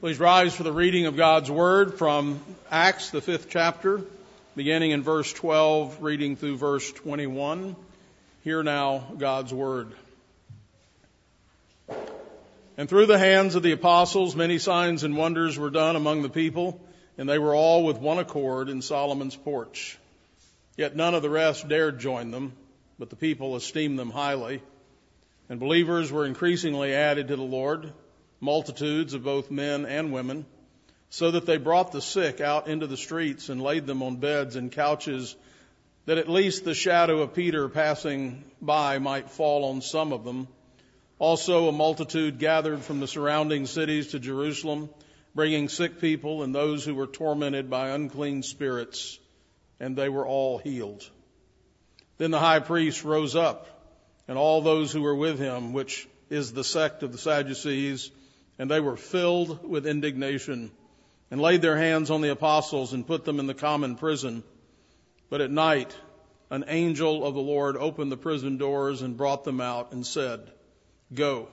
Please rise for the reading of God's Word from Acts, the fifth chapter, beginning in verse 12, reading through verse 21. Hear now God's Word. And through the hands of the apostles, many signs and wonders were done among the people, and they were all with one accord in Solomon's porch. Yet none of the rest dared join them, but the people esteemed them highly. And believers were increasingly added to the Lord multitudes of both men and women, so that they brought the sick out into the streets and laid them on beds and couches, that at least the shadow of Peter passing by might fall on some of them. Also, a multitude gathered from the surrounding cities to Jerusalem, bringing sick people and those who were tormented by unclean spirits, and they were all healed. Then the high priest rose up, and all those who were with him, which is the sect of the Sadducees, and they were filled with indignation and laid their hands on the apostles and put them in the common prison. But at night, an angel of the Lord opened the prison doors and brought them out and said, Go,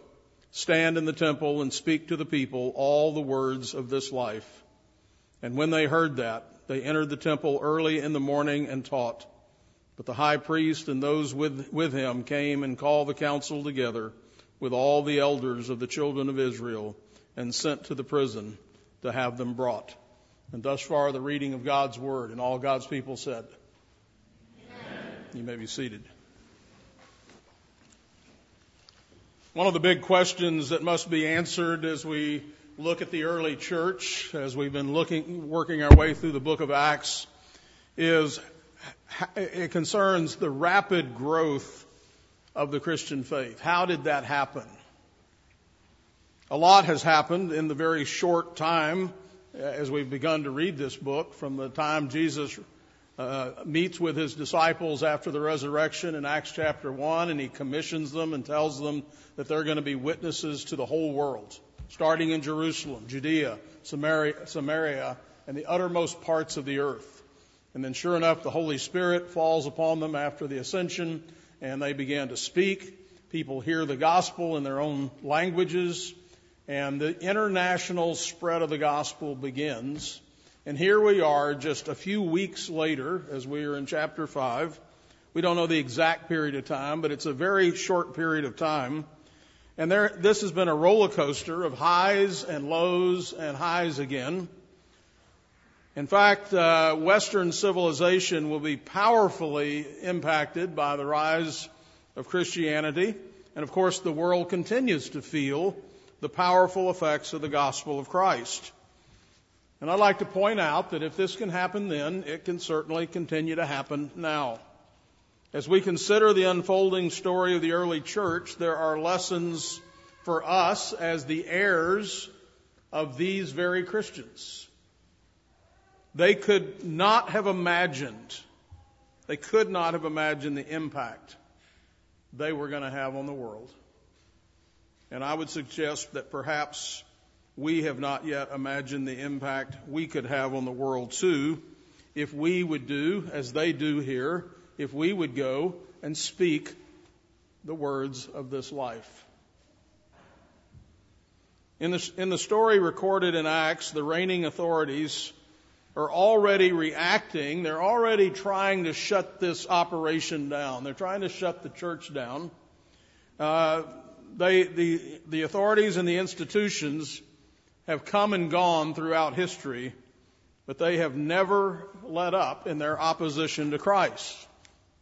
stand in the temple and speak to the people all the words of this life. And when they heard that, they entered the temple early in the morning and taught. But the high priest and those with, with him came and called the council together with all the elders of the children of Israel and sent to the prison to have them brought. And thus far, the reading of God's word, and all God's people said. Amen. You may be seated. One of the big questions that must be answered as we look at the early church, as we've been looking, working our way through the book of Acts, is it concerns the rapid growth of the Christian faith. How did that happen? A lot has happened in the very short time uh, as we've begun to read this book from the time Jesus uh, meets with his disciples after the resurrection in Acts chapter 1 and he commissions them and tells them that they're going to be witnesses to the whole world, starting in Jerusalem, Judea, Samaria, Samaria and the uttermost parts of the earth. And then sure enough, the Holy Spirit falls upon them after the ascension and they began to speak. People hear the gospel in their own languages, and the international spread of the gospel begins. And here we are just a few weeks later, as we are in chapter 5. We don't know the exact period of time, but it's a very short period of time. And there, this has been a roller coaster of highs and lows and highs again. In fact, uh, Western civilization will be powerfully impacted by the rise of Christianity. And of course, the world continues to feel the powerful effects of the gospel of Christ. And I'd like to point out that if this can happen then, it can certainly continue to happen now. As we consider the unfolding story of the early church, there are lessons for us as the heirs of these very Christians. They could not have imagined, they could not have imagined the impact they were going to have on the world. And I would suggest that perhaps we have not yet imagined the impact we could have on the world too if we would do as they do here, if we would go and speak the words of this life. In the, in the story recorded in Acts, the reigning authorities are already reacting. They're already trying to shut this operation down. They're trying to shut the church down. Uh, they, the, the authorities and the institutions have come and gone throughout history, but they have never let up in their opposition to Christ.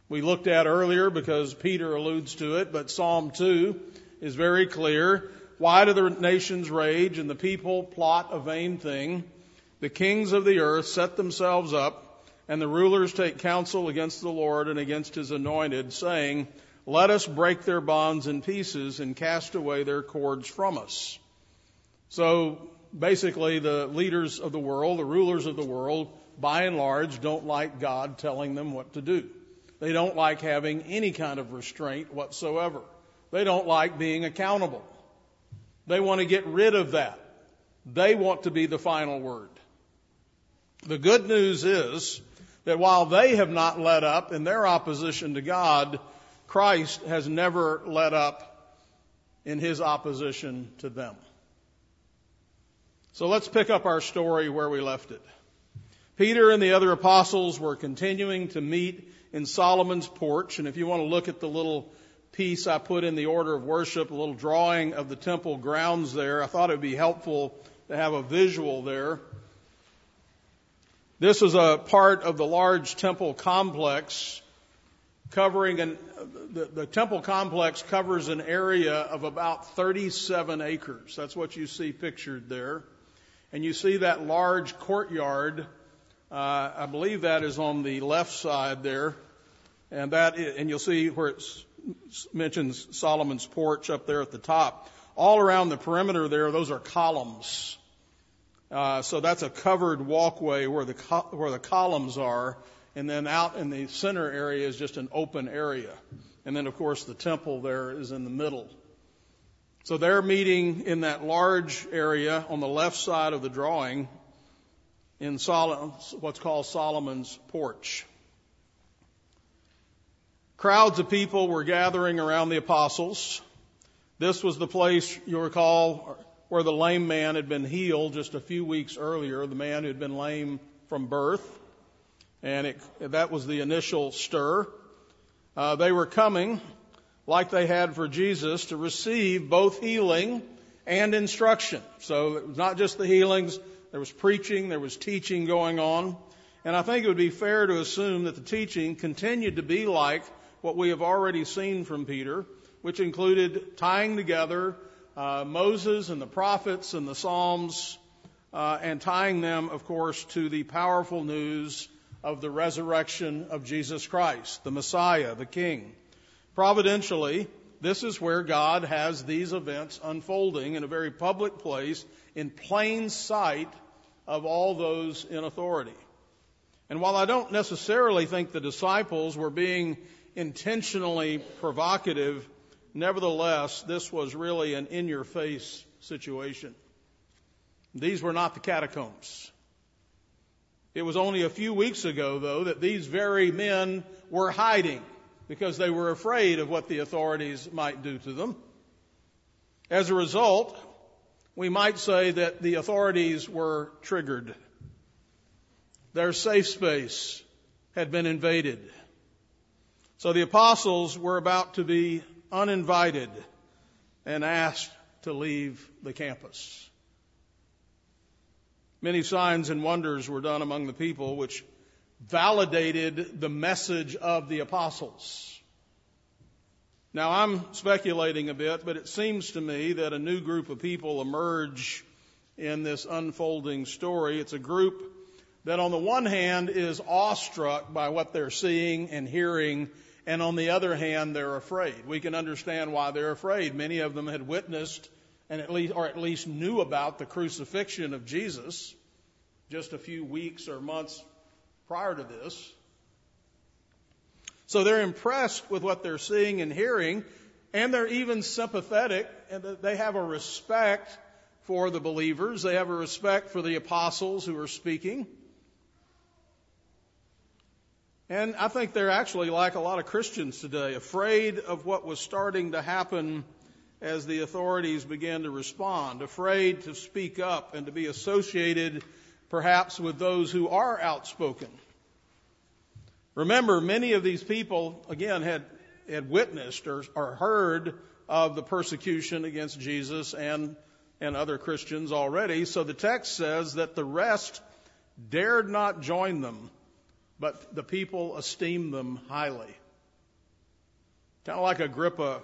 We looked at earlier because Peter alludes to it, but Psalm 2 is very clear. Why do the nations rage and the people plot a vain thing? The kings of the earth set themselves up, and the rulers take counsel against the Lord and against his anointed, saying, Let us break their bonds in pieces and cast away their cords from us. So basically, the leaders of the world, the rulers of the world, by and large, don't like God telling them what to do. They don't like having any kind of restraint whatsoever. They don't like being accountable. They want to get rid of that. They want to be the final word. The good news is that while they have not let up in their opposition to God, Christ has never let up in his opposition to them. So let's pick up our story where we left it. Peter and the other apostles were continuing to meet in Solomon's porch. And if you want to look at the little piece I put in the order of worship, a little drawing of the temple grounds there, I thought it would be helpful to have a visual there. This is a part of the large temple complex covering an, the, the temple complex covers an area of about 37 acres. That's what you see pictured there. And you see that large courtyard. Uh, I believe that is on the left side there. And that, and you'll see where it mentions Solomon's porch up there at the top. All around the perimeter there, those are columns. Uh, so that's a covered walkway where the where the columns are, and then out in the center area is just an open area. And then, of course, the temple there is in the middle. So they're meeting in that large area on the left side of the drawing in Sol- what's called Solomon's porch. Crowds of people were gathering around the apostles. This was the place, you recall, where the lame man had been healed just a few weeks earlier, the man who had been lame from birth. And it, that was the initial stir. Uh, they were coming, like they had for Jesus, to receive both healing and instruction. So it was not just the healings, there was preaching, there was teaching going on. And I think it would be fair to assume that the teaching continued to be like what we have already seen from Peter, which included tying together uh, Moses and the prophets and the Psalms, uh, and tying them, of course, to the powerful news of the resurrection of Jesus Christ, the Messiah, the King. Providentially, this is where God has these events unfolding in a very public place in plain sight of all those in authority. And while I don't necessarily think the disciples were being intentionally provocative Nevertheless, this was really an in your face situation. These were not the catacombs. It was only a few weeks ago, though, that these very men were hiding because they were afraid of what the authorities might do to them. As a result, we might say that the authorities were triggered. Their safe space had been invaded. So the apostles were about to be uninvited and asked to leave the campus. Many signs and wonders were done among the people, which validated the message of the apostles. Now, I'm speculating a bit, but it seems to me that a new group of people emerge in this unfolding story. It's a group that, on the one hand, is awestruck by what they're seeing and hearing and on the other hand, they're afraid. We can understand why they're afraid. Many of them had witnessed and at least, or at least knew about the crucifixion of Jesus just a few weeks or months prior to this. So they're impressed with what they're seeing and hearing, and they're even sympathetic, and they have a respect for the believers. They have a respect for the apostles who are speaking. And I think they're actually like a lot of Christians today, afraid of what was starting to happen as the authorities began to respond, afraid to speak up and to be associated perhaps with those who are outspoken. Remember, many of these people, again, had, had witnessed or, or heard of the persecution against Jesus and, and other Christians already. So the text says that the rest dared not join them but the people esteem them highly. Kind of like Agrippa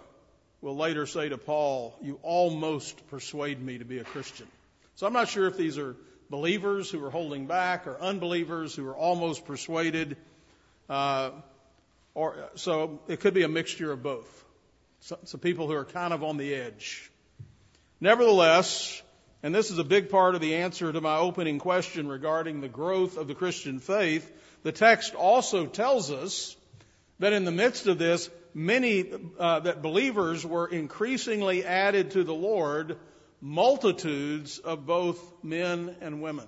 will later say to Paul, You almost persuade me to be a Christian. So I'm not sure if these are believers who are holding back or unbelievers who are almost persuaded. Uh, or so it could be a mixture of both. So, so people who are kind of on the edge. Nevertheless, and this is a big part of the answer to my opening question regarding the growth of the Christian faith, the text also tells us that in the midst of this, many uh, that believers were increasingly added to the Lord, multitudes of both men and women.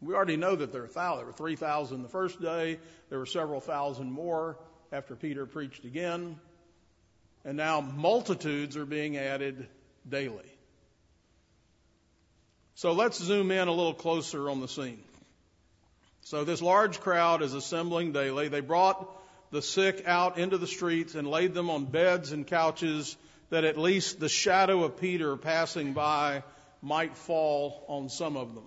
We already know that there, are there were 3,000 the first day. There were several thousand more after Peter preached again. And now multitudes are being added daily. So let's zoom in a little closer on the scene. So this large crowd is assembling daily. They brought the sick out into the streets and laid them on beds and couches that at least the shadow of Peter passing by might fall on some of them.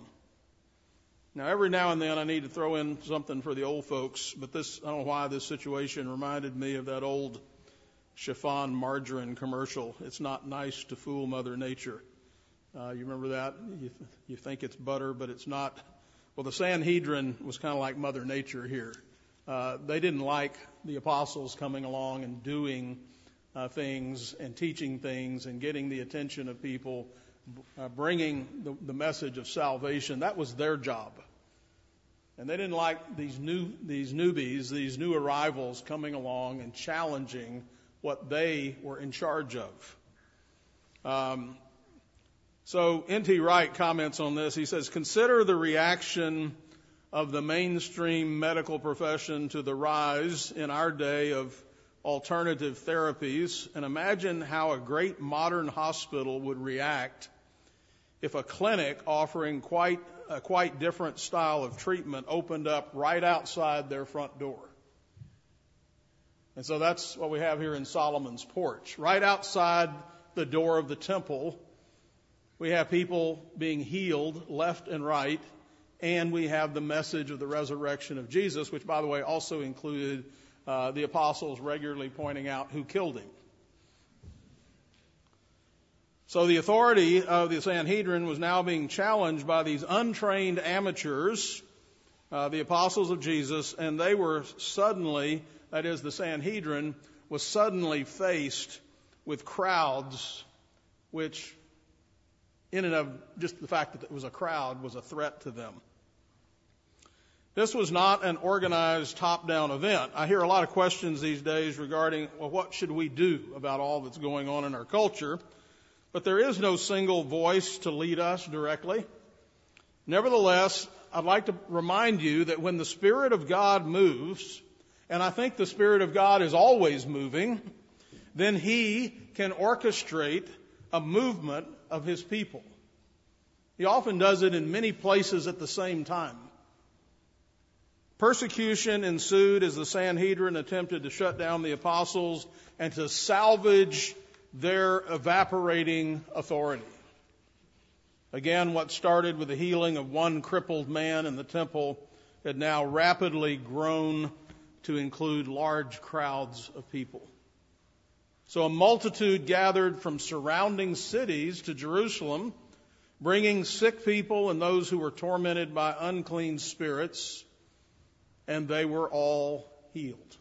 Now, every now and then I need to throw in something for the old folks, but this, I don't know why this situation reminded me of that old chiffon margarine commercial. It's not nice to fool Mother Nature. Uh, you remember that? You, you think it's butter, but it's not. Well, the Sanhedrin was kind of like Mother Nature here. Uh, they didn't like the apostles coming along and doing uh, things and teaching things and getting the attention of people, uh, bringing the, the message of salvation. That was their job. And they didn't like these new these newbies, these new arrivals coming along and challenging what they were in charge of. Um, so N.T. Wright comments on this. He says, "Consider the reaction of the mainstream medical profession to the rise in our day of alternative therapies, and imagine how a great modern hospital would react if a clinic offering quite a quite different style of treatment opened up right outside their front door. And so that's what we have here in Solomon's porch. Right outside the door of the temple, we have people being healed left and right, and we have the message of the resurrection of Jesus, which, by the way, also included uh, the apostles regularly pointing out who killed him. So the authority of the Sanhedrin was now being challenged by these untrained amateurs, uh, the apostles of Jesus, and they were suddenly, that is, the Sanhedrin, was suddenly faced with crowds, which, in and of just the fact that it was a crowd, was a threat to them. This was not an organized top down event. I hear a lot of questions these days regarding, well, what should we do about all that's going on in our culture? But there is no single voice to lead us directly. Nevertheless, I'd like to remind you that when the Spirit of God moves, and I think the Spirit of God is always moving, then He can orchestrate a movement of His people. He often does it in many places at the same time. Persecution ensued as the Sanhedrin attempted to shut down the apostles and to salvage their evaporating authority. Again, what started with the healing of one crippled man in the temple had now rapidly grown to include large crowds of people. So a multitude gathered from surrounding cities to Jerusalem, bringing sick people and those who were tormented by unclean spirits, and they were all healed.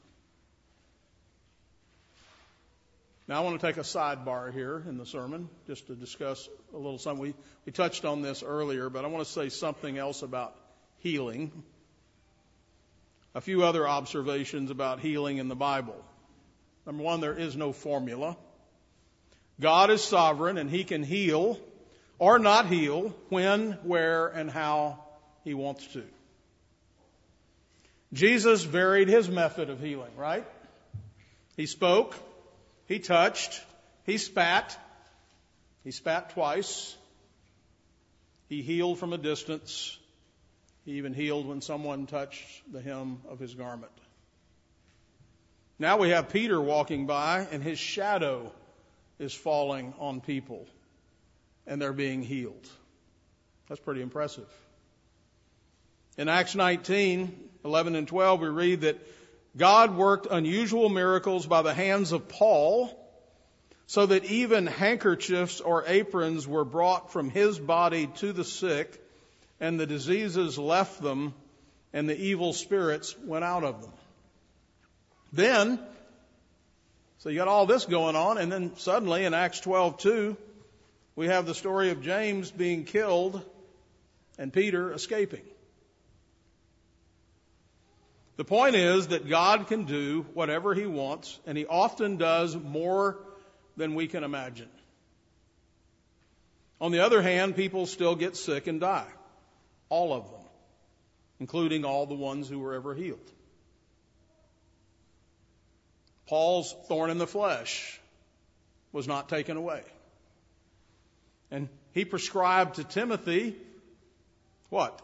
Now, I want to take a sidebar here in the sermon just to discuss a little something. We, we touched on this earlier, but I want to say something else about healing. A few other observations about healing in the Bible. Number one, there is no formula. God is sovereign and He can heal or not heal when, where, and how He wants to. Jesus varied His method of healing, right? He spoke, he touched. He spat. He spat twice. He healed from a distance. He even healed when someone touched the hem of his garment. Now we have Peter walking by, and his shadow is falling on people, and they're being healed. That's pretty impressive. In Acts 19, 11 and 12, we read that God worked unusual miracles by the hands of Paul so that even handkerchiefs or aprons were brought from his body to the sick and the diseases left them and the evil spirits went out of them. Then, so you got all this going on and then suddenly in Acts 12:2 we have the story of James being killed and Peter escaping. The point is that God can do whatever He wants, and He often does more than we can imagine. On the other hand, people still get sick and die. All of them, including all the ones who were ever healed. Paul's thorn in the flesh was not taken away. And he prescribed to Timothy what?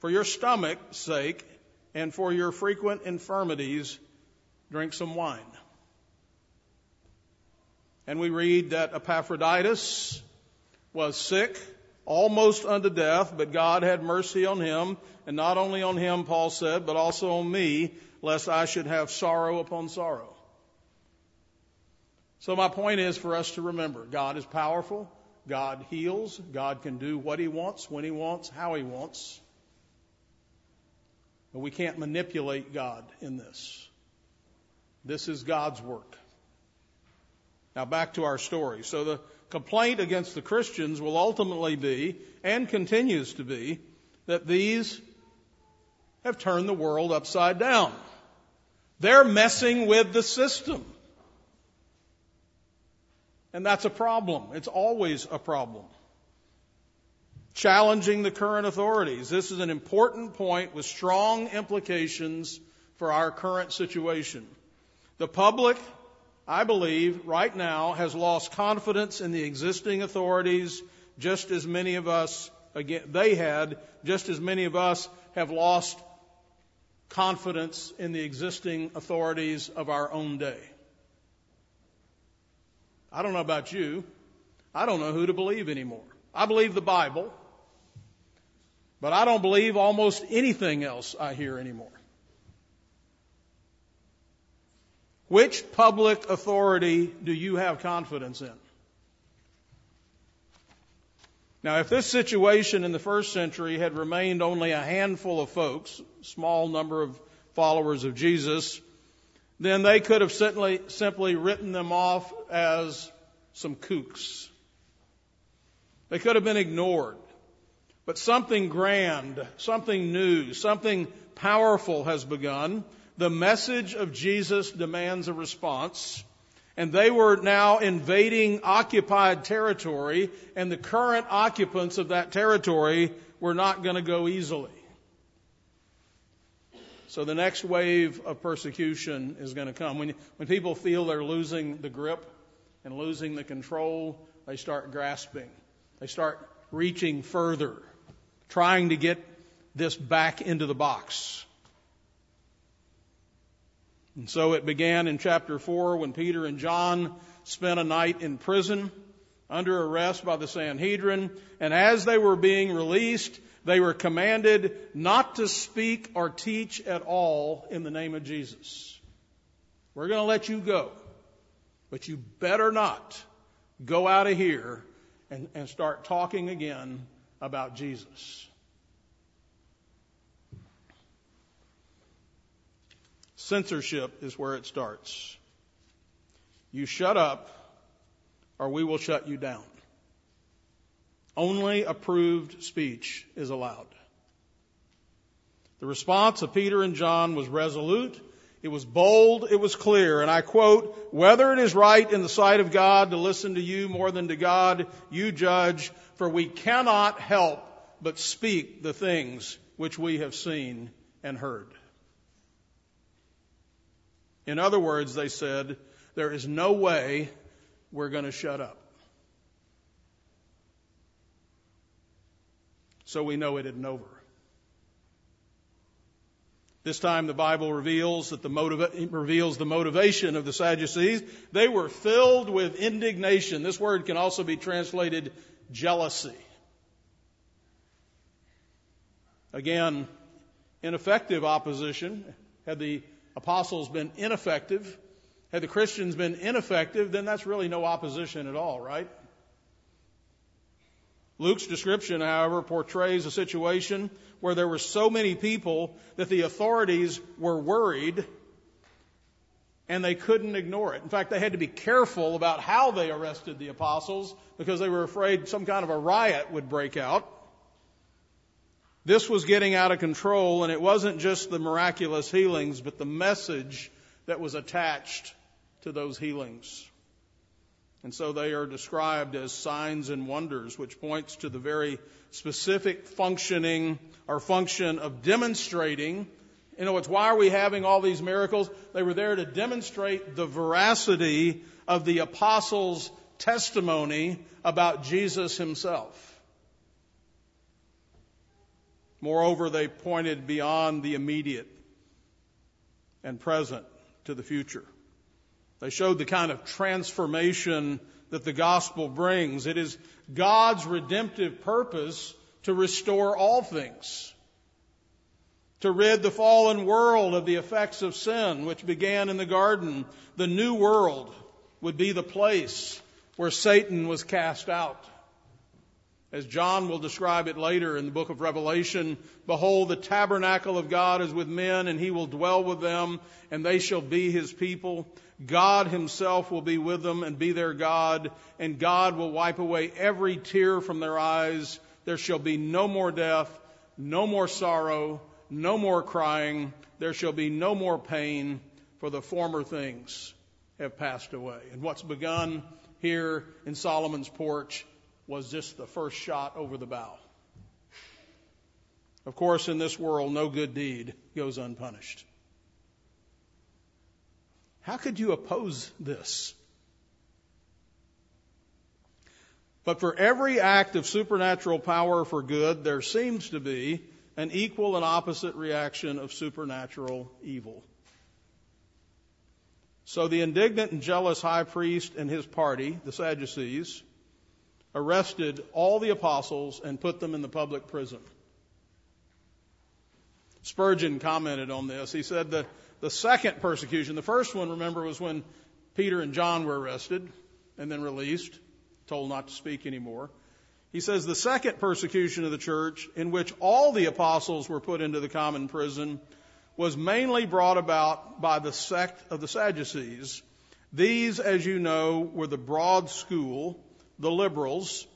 For your stomach's sake and for your frequent infirmities, drink some wine. And we read that Epaphroditus was sick, almost unto death, but God had mercy on him, and not only on him, Paul said, but also on me, lest I should have sorrow upon sorrow. So my point is for us to remember, God is powerful, God heals, God can do what he wants, when he wants, how he wants. But we can't manipulate God in this. This is God's work. Now back to our story. So the complaint against the Christians will ultimately be, and continues to be, that these have turned the world upside down. They're messing with the system. And that's a problem. It's always a problem. Challenging the current authorities. This is an important point with strong implications for our current situation. The public I believe, right now has lost confidence in the existing authorities just as many of us, again, they had, just as many of us have lost confidence in the existing authorities of our own day. I don't know about you. I don't know who to believe anymore. I believe the Bible, but I don't believe almost anything else I hear anymore. Which public authority do you have confidence in? Now, if this situation in the first century had remained only a handful of folks, small number of followers of Jesus, then they could have simply, simply written them off as some kooks. They could have been ignored. But something grand, something new, something powerful has begun the message of Jesus demands a response. And they were now invading occupied territory, and the current occupants of that territory were not going to go easily. So the next wave of persecution is going to come. When, when people feel they're losing the grip and losing the control, they start grasping. They start reaching further, trying to get this back into the box. And so it began in chapter 4 when Peter and John spent a night in prison under arrest by the Sanhedrin. And as they were being released, they were commanded not to speak or teach at all in the name of Jesus. We're going to let you go, but you better not go out of here and, and start talking again about Jesus. Censorship is where it starts. You shut up or we will shut you down. Only approved speech is allowed. The response of Peter and John was resolute. It was bold. It was clear. And I quote, whether it is right in the sight of God to listen to you more than to God, you judge, for we cannot help but speak the things which we have seen and heard. In other words, they said, there is no way we're going to shut up. So we know it isn't over. This time the Bible reveals that the motiva- reveals the motivation of the Sadducees. They were filled with indignation. This word can also be translated jealousy. Again, ineffective opposition. Had the apostles been ineffective, had the Christians been ineffective, then that's really no opposition at all, right? Luke's description, however, portrays a situation where there were so many people that the authorities were worried and they couldn't ignore it. In fact, they had to be careful about how they arrested the apostles because they were afraid some kind of a riot would break out. This was getting out of control, and it wasn't just the miraculous healings, but the message that was attached to those healings. And so they are described as signs and wonders, which points to the very specific functioning or function of demonstrating. You know, it's why are we having all these miracles? They were there to demonstrate the veracity of the apostles' testimony about Jesus himself. Moreover, they pointed beyond the immediate and present to the future. They showed the kind of transformation that the gospel brings. It is God's redemptive purpose to restore all things, to rid the fallen world of the effects of sin, which began in the garden. The new world would be the place where Satan was cast out. As John will describe it later in the book of Revelation, behold, the tabernacle of God is with men, and he will dwell with them, and they shall be his people. God himself will be with them and be their God, and God will wipe away every tear from their eyes. There shall be no more death, no more sorrow, no more crying. There shall be no more pain, for the former things have passed away. And what's begun here in Solomon's porch was just the first shot over the bow. Of course, in this world, no good deed goes unpunished. How could you oppose this? But for every act of supernatural power for good, there seems to be an equal and opposite reaction of supernatural evil. So the indignant and jealous high priest and his party, the Sadducees, arrested all the apostles and put them in the public prison. Spurgeon commented on this. He said the, the second persecution, the first one, remember, was when Peter and John were arrested and then released, told not to speak anymore. He says the second persecution of the church, in which all the apostles were put into the common prison, was mainly brought about by the sect of the Sadducees. These, as you know, were the broad school the liberals,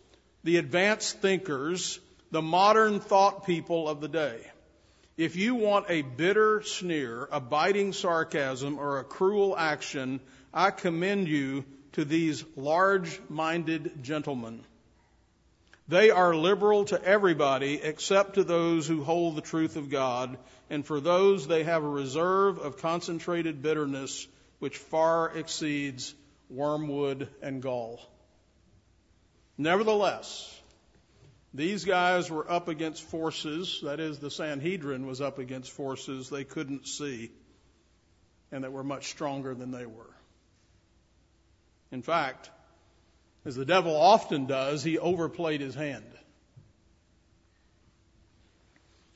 the advanced thinkers, the modern thought people of the day. If you want a bitter sneer, a biting sarcasm, or a cruel action, I commend you to these large minded gentlemen. They are liberal to everybody except to those who hold the truth of God, and for those they have a reserve of concentrated bitterness which far exceeds wormwood and gall. Nevertheless, these guys were up against forces, that is, the Sanhedrin was up against forces they couldn't see and that were much stronger than they were. In fact, as the devil often does, he overplayed his hand.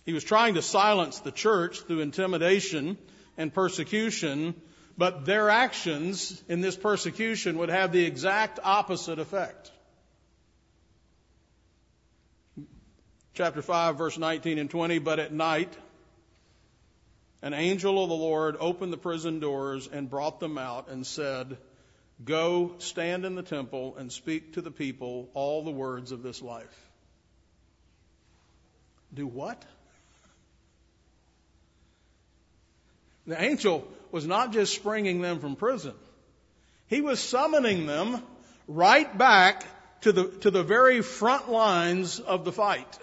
He was trying to silence the church through intimidation and persecution, but their actions in this persecution would have the exact opposite effect. Chapter 5, verse 19 and 20. But at night, an angel of the Lord opened the prison doors and brought them out and said, Go stand in the temple and speak to the people all the words of this life. Do what? The angel was not just springing them from prison. He was summoning them right back to the, to the very front lines of the fight.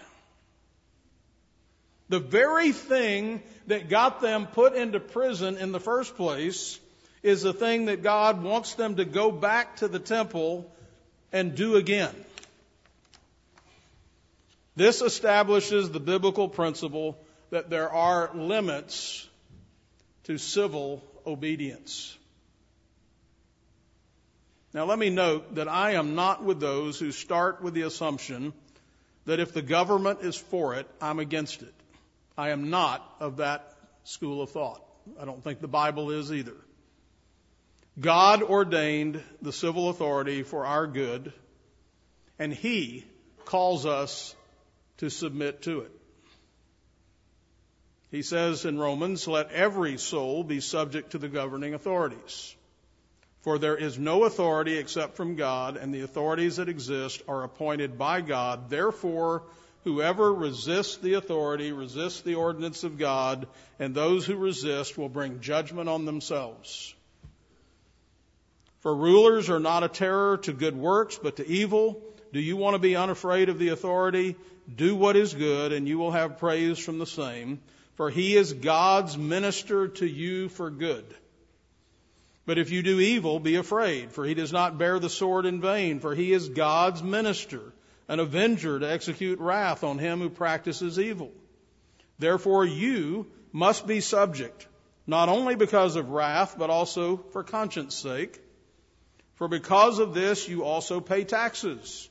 The very thing that got them put into prison in the first place is the thing that God wants them to go back to the temple and do again. This establishes the biblical principle that there are limits to civil obedience. Now, let me note that I am not with those who start with the assumption that if the government is for it, I'm against it. I am not of that school of thought. I don't think the Bible is either. God ordained the civil authority for our good, and He calls us to submit to it. He says in Romans, let every soul be subject to the governing authorities. For there is no authority except from God, and the authorities that exist are appointed by God. Therefore, Whoever resists the authority resists the ordinance of God, and those who resist will bring judgment on themselves. For rulers are not a terror to good works, but to evil. Do you want to be unafraid of the authority? Do what is good, and you will have praise from the same. For he is God's minister to you for good. But if you do evil, be afraid, for he does not bear the sword in vain, for he is God's minister, an avenger to execute wrath on him who practices evil. Therefore you must be subject, not only because of wrath, but also for conscience sake. For because of this you also pay taxes,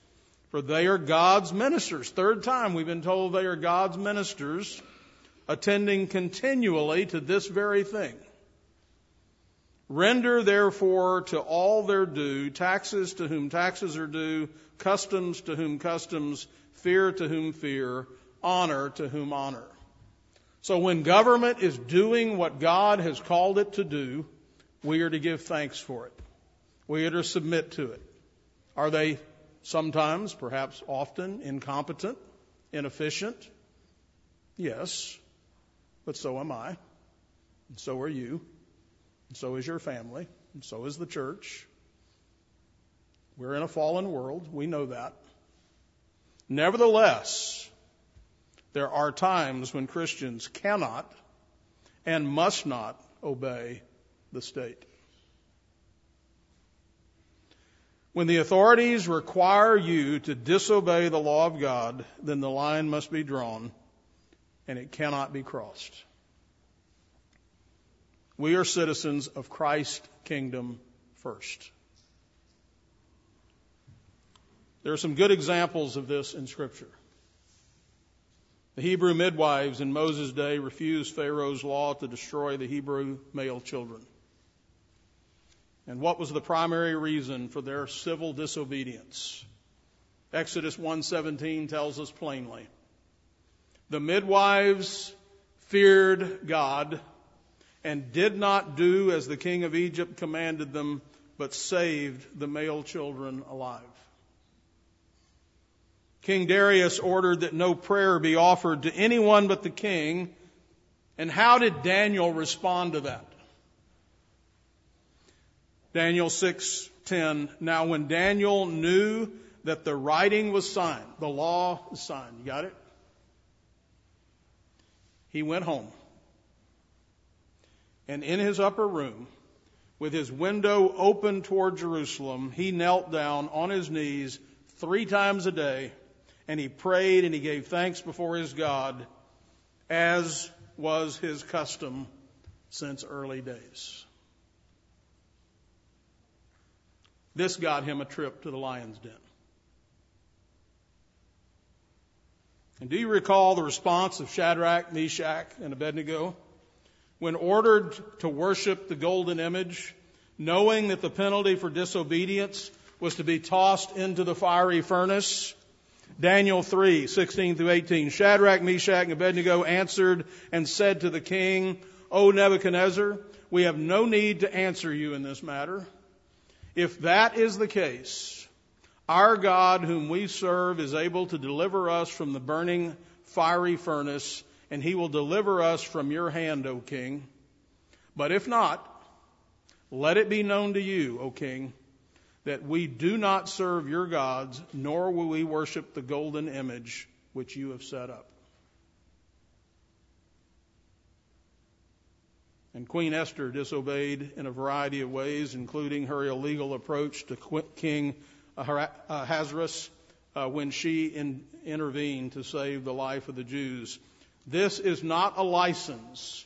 for they are God's ministers. Third time we've been told they are God's ministers, attending continually to this very thing. Render therefore to all their due, taxes to whom taxes are due, customs to whom customs, fear to whom fear, honor to whom honor. So when government is doing what God has called it to do, we are to give thanks for it. We are to submit to it. Are they sometimes, perhaps often, incompetent, inefficient? Yes, but so am I, and so are you. And so is your family. And so is the church. We're in a fallen world. We know that. Nevertheless, there are times when Christians cannot and must not obey the state. When the authorities require you to disobey the law of God, then the line must be drawn and it cannot be crossed. We are citizens of Christ's kingdom first. There are some good examples of this in Scripture. The Hebrew midwives in Moses' day refused Pharaoh's law to destroy the Hebrew male children. And what was the primary reason for their civil disobedience? Exodus 1:17 tells us plainly. The midwives feared God and did not do as the king of Egypt commanded them, but saved the male children alive. King Darius ordered that no prayer be offered to anyone but the king. And how did Daniel respond to that? Daniel 6:10 Now when Daniel knew that the writing was signed, the law was signed. You got it? He went home and in his upper room, with his window open toward Jerusalem, he knelt down on his knees three times a day, and he prayed and he gave thanks before his God, as was his custom since early days. This got him a trip to the lion's den. And do you recall the response of Shadrach, Meshach, and Abednego? When ordered to worship the golden image, knowing that the penalty for disobedience was to be tossed into the fiery furnace. Daniel 3, 16 through 18. Shadrach, Meshach, and Abednego answered and said to the king, O Nebuchadnezzar, we have no need to answer you in this matter. If that is the case, our God whom we serve is able to deliver us from the burning fiery furnace and he will deliver us from your hand, O king. But if not, let it be known to you, O king, that we do not serve your gods, nor will we worship the golden image which you have set up. And Queen Esther disobeyed in a variety of ways, including her illegal approach to King Ahasuerus uh, when she in, intervened to save the life of the Jews. This is not a license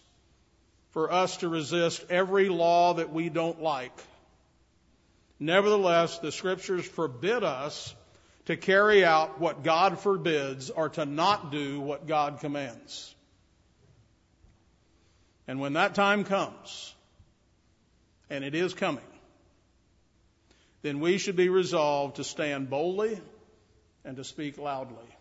for us to resist every law that we don't like. Nevertheless, the scriptures forbid us to carry out what God forbids or to not do what God commands. And when that time comes, and it is coming, then we should be resolved to stand boldly and to speak loudly.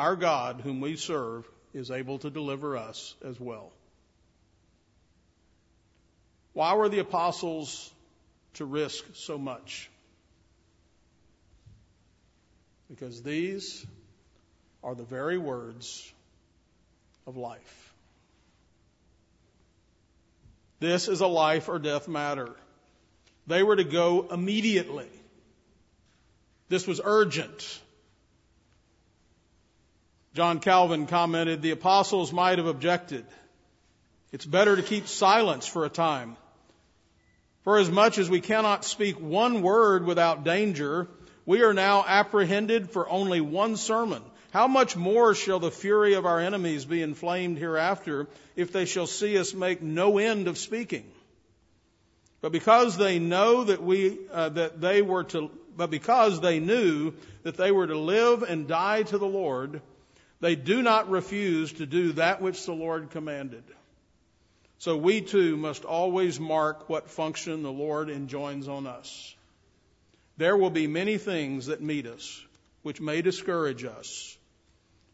Our God, whom we serve, is able to deliver us as well. Why were the apostles to risk so much? Because these are the very words of life. This is a life or death matter. They were to go immediately. This was urgent. John Calvin commented, the apostles might have objected. It's better to keep silence for a time. For as much as we cannot speak one word without danger, we are now apprehended for only one sermon. How much more shall the fury of our enemies be inflamed hereafter if they shall see us make no end of speaking? But because they know that we, uh, that they were to, but because they knew that they were to live and die to the Lord, they do not refuse to do that which the Lord commanded. So we too must always mark what function the Lord enjoins on us. There will be many things that meet us, which may discourage us,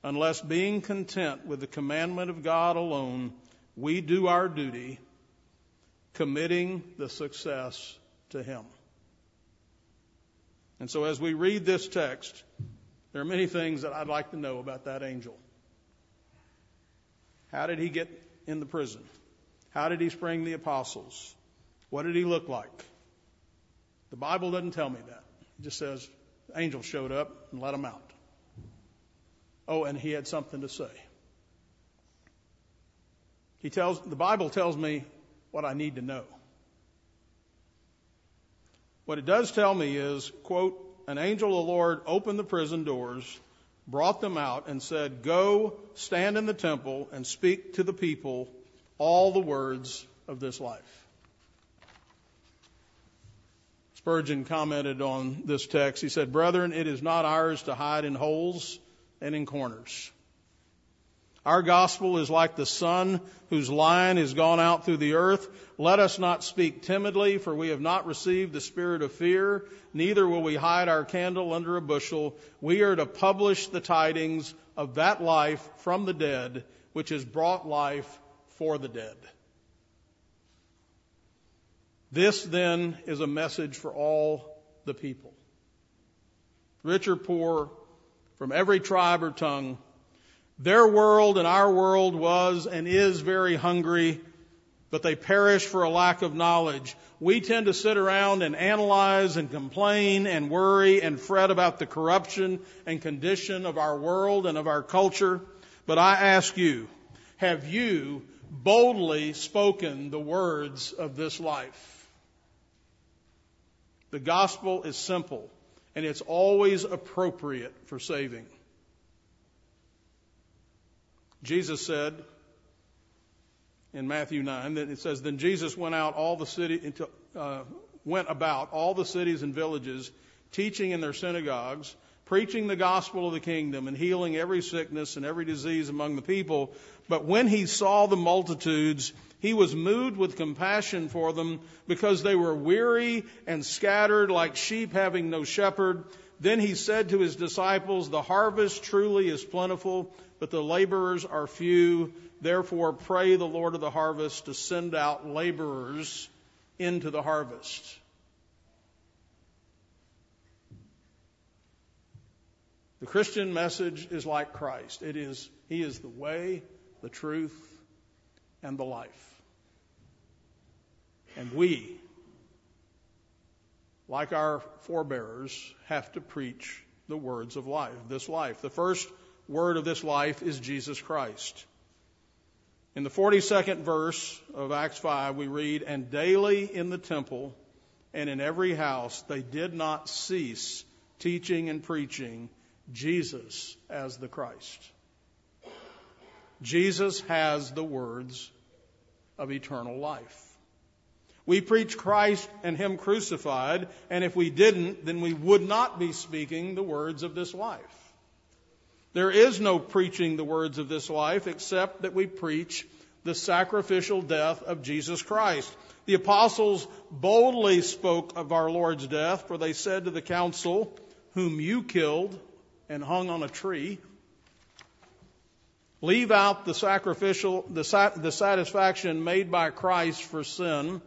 unless being content with the commandment of God alone, we do our duty, committing the success to Him. And so as we read this text, there are many things that I'd like to know about that angel. How did he get in the prison? How did he spring the apostles? What did he look like? The Bible doesn't tell me that. It just says the angel showed up and let him out. Oh, and he had something to say. He tells the Bible tells me what I need to know. What it does tell me is, quote, an angel of the Lord opened the prison doors, brought them out, and said, Go, stand in the temple, and speak to the people all the words of this life. Spurgeon commented on this text. He said, Brethren, it is not ours to hide in holes and in corners. Our gospel is like the sun whose line is gone out through the earth. Let us not speak timidly, for we have not received the spirit of fear, neither will we hide our candle under a bushel. We are to publish the tidings of that life from the dead, which has brought life for the dead. This then is a message for all the people. Rich or poor, from every tribe or tongue, their world and our world was and is very hungry, but they perish for a lack of knowledge. We tend to sit around and analyze and complain and worry and fret about the corruption and condition of our world and of our culture. But I ask you, have you boldly spoken the words of this life. The gospel is simple and it's always appropriate for saving. Jesus said in Matthew 9 that it says, Then Jesus went out all the city, into, uh, went about all the cities and villages, teaching in their synagogues, preaching the gospel of the kingdom and healing every sickness and every disease among the people. But when he saw the multitudes, he was moved with compassion for them because they were weary and scattered like sheep having no shepherd. Then he said to his disciples, The harvest truly is plentiful, but the laborers are few. Therefore, pray the Lord of the harvest to send out laborers into the harvest. The Christian message is like Christ. It is, He is the way, the truth, and the life. And we, like our forebearers, have to preach the words of life, this life. The first word of this life is Jesus Christ. In the 42nd verse of Acts 5, we read, And daily in the temple and in every house they did not cease teaching and preaching Jesus as the Christ. Jesus has the words of eternal life. We preach Christ and Him crucified, and if we didn't, then we would not be speaking the words of this life. There is no preaching the words of this life except that we preach the sacrificial death of Jesus Christ. The apostles boldly spoke of our Lord's death, for they said to the council, Whom you killed and hung on a tree, Leave out the sacrificial, the, the satisfaction made by Christ for sin.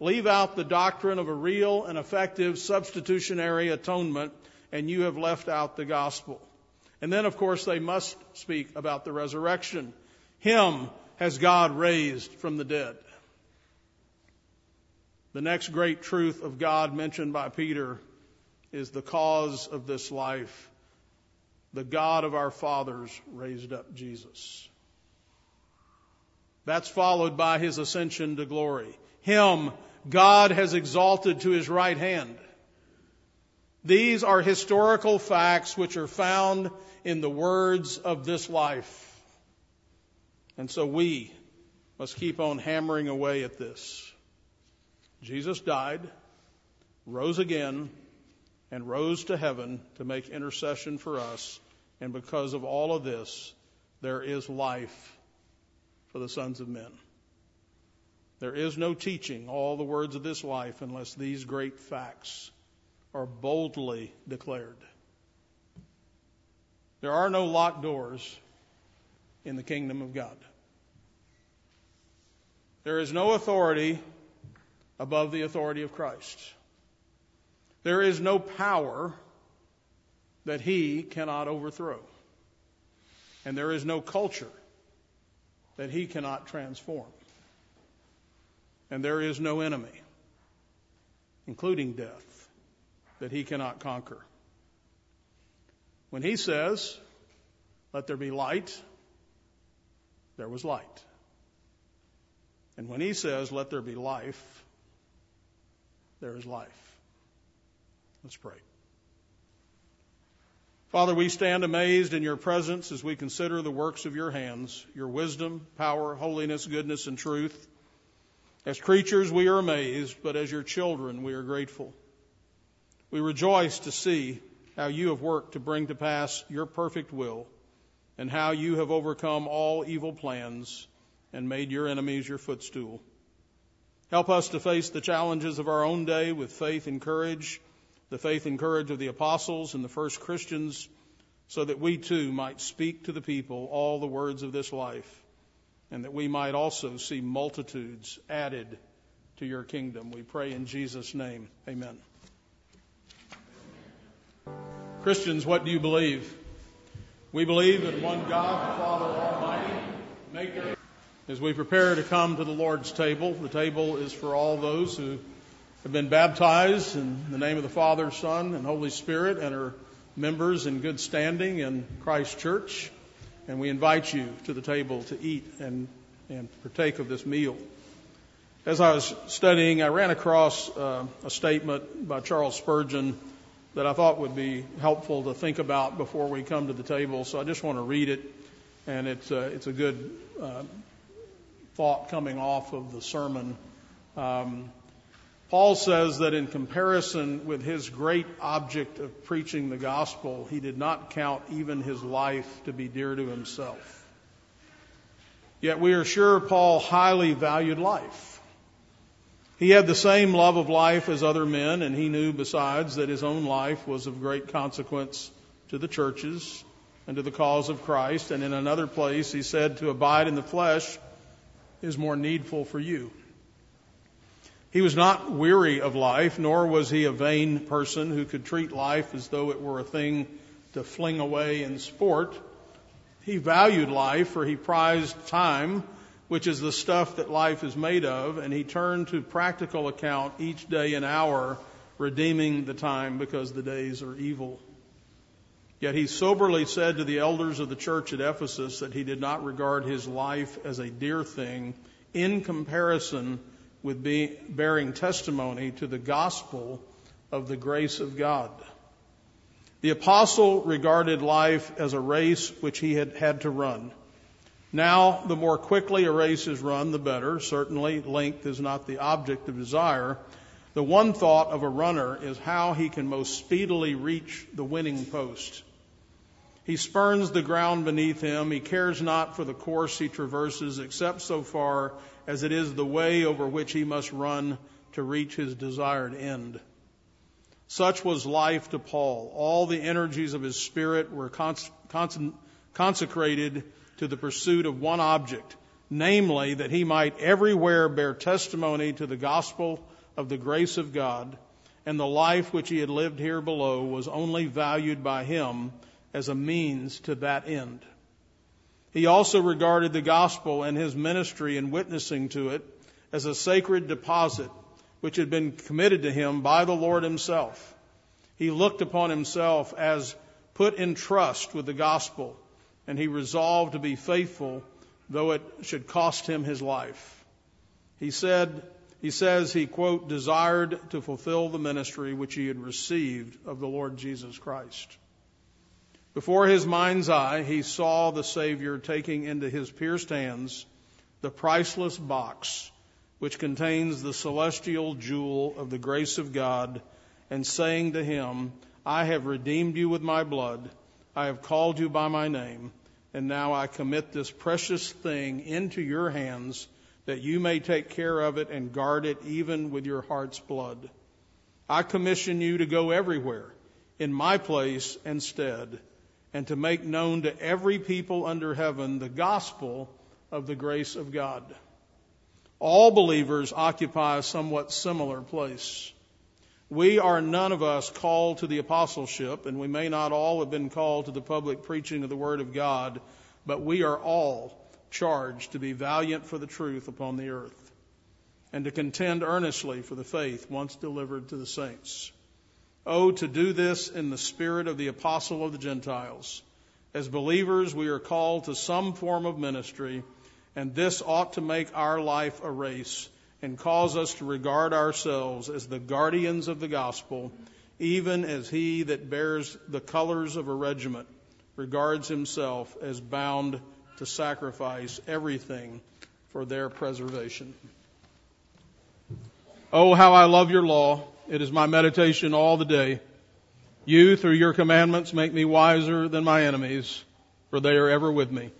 Leave out the doctrine of a real and effective substitutionary atonement, and you have left out the gospel. And then, of course, they must speak about the resurrection. Him has God raised from the dead. The next great truth of God mentioned by Peter is the cause of this life the God of our fathers raised up Jesus. That's followed by his ascension to glory. Him God has exalted to his right hand. These are historical facts which are found in the words of this life. And so we must keep on hammering away at this. Jesus died, rose again, and rose to heaven to make intercession for us. And because of all of this, there is life for the sons of men. There is no teaching all the words of this life unless these great facts are boldly declared. There are no locked doors in the kingdom of God. There is no authority above the authority of Christ. There is no power that he cannot overthrow. And there is no culture that he cannot transform. And there is no enemy, including death, that he cannot conquer. When he says, Let there be light, there was light. And when he says, Let there be life, there is life. Let's pray. Father, we stand amazed in your presence as we consider the works of your hands, your wisdom, power, holiness, goodness, and truth. As creatures, we are amazed, but as your children, we are grateful. We rejoice to see how you have worked to bring to pass your perfect will and how you have overcome all evil plans and made your enemies your footstool. Help us to face the challenges of our own day with faith and courage, the faith and courage of the apostles and the first Christians, so that we too might speak to the people all the words of this life, and that we might also see multitudes added to your kingdom. We pray in Jesus' name. Amen. Christians, what do you believe? We believe in one God, the Father Almighty, maker as we prepare to come to the Lord's table, the table is for all those who have been baptized in the name of the Father, Son, and Holy Spirit and are members in good standing in Christ Church. And we invite you to the table to eat and, and partake of this meal. As I was studying, I ran across uh, a statement by Charles Spurgeon that I thought would be helpful to think about before we come to the table. So I just want to read it, and it's, uh, it's a good uh, thought coming off of the sermon. Um, Paul says that in comparison with his great object of preaching the gospel, he did not count even his life to be dear to himself. Yet we are sure Paul highly valued life. He had the same love of life as other men, and he knew besides that his own life was of great consequence to the churches and to the cause of Christ. And in another place, he said, To abide in the flesh is more needful for you. He was not weary of life, nor was he a vain person who could treat life as though it were a thing to fling away in sport. He valued life, for he prized time, which is the stuff that life is made of, and he turned to practical account each day and hour, redeeming the time because the days are evil. Yet he soberly said to the elders of the church at Ephesus that he did not regard his life as a dear thing in comparison with bearing testimony to the gospel of the grace of God. The apostle regarded life as a race which he had had to run. Now, the more quickly a race is run, the better. Certainly, length is not the object of desire. The one thought of a runner is how he can most speedily reach the winning post. He spurns the ground beneath him. He cares not for the course he traverses, except so far as it is the way over which he must run to reach his desired end. Such was life to Paul. All the energies of his spirit were cons- cons- consecrated to the pursuit of one object, namely that he might everywhere bear testimony to the gospel of the grace of God, and the life which he had lived here below was only valued by him as a means to that end. He also regarded the gospel and his ministry in witnessing to it as a sacred deposit which had been committed to him by the Lord himself. He looked upon himself as put in trust with the gospel, and he resolved to be faithful, though it should cost him his life. He said, he says he, quote, desired to fulfill the ministry which he had received of the Lord Jesus Christ. Before his mind's eye, he saw the Savior taking into his pierced hands the priceless box which contains the celestial jewel of the grace of God and saying to him, I have redeemed you with my blood. I have called you by my name. And now I commit this precious thing into your hands that you may take care of it and guard it even with your heart's blood. I commission you to go everywhere in my place and stead and to make known to every people under heaven the gospel of the grace of God. All believers occupy a somewhat similar place. We are none of us called to the apostleship, and we may not all have been called to the public preaching of the Word of God, but we are all charged to be valiant for the truth upon the earth, and to contend earnestly for the faith once delivered to the saints. Oh, to do this in the spirit of the apostle of the Gentiles. As believers, we are called to some form of ministry, and this ought to make our life a race and cause us to regard ourselves as the guardians of the gospel, even as he that bears the colors of a regiment regards himself as bound to sacrifice everything for their preservation. Oh, how I love your law. It is my meditation all the day. You, through your commandments, make me wiser than my enemies, for they are ever with me.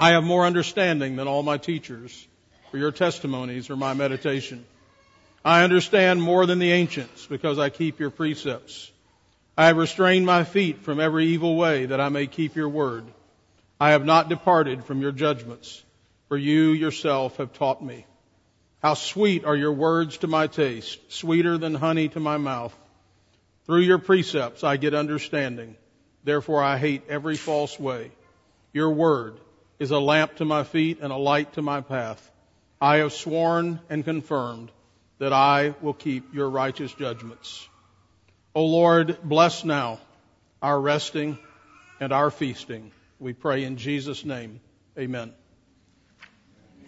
I have more understanding than all my teachers, for your testimonies are my meditation. I understand more than the ancients, because I keep your precepts. I have restrained my feet from every evil way, that I may keep your word. I have not departed from your judgments, for you yourself have taught me. How sweet are your words to my taste, sweeter than honey to my mouth. Through your precepts I get understanding. Therefore I hate every false way. Your word is a lamp to my feet and a light to my path. I have sworn and confirmed that I will keep your righteous judgments. O Lord, bless now our resting and our feasting we pray in Jesus' name. Amen.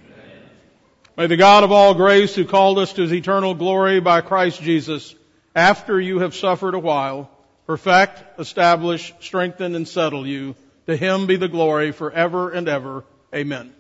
Amen. May the God of all grace who called us to his eternal glory by Christ Jesus, after you have suffered a while, perfect, establish, strengthen, and settle you. To him be the glory forever and ever. Amen.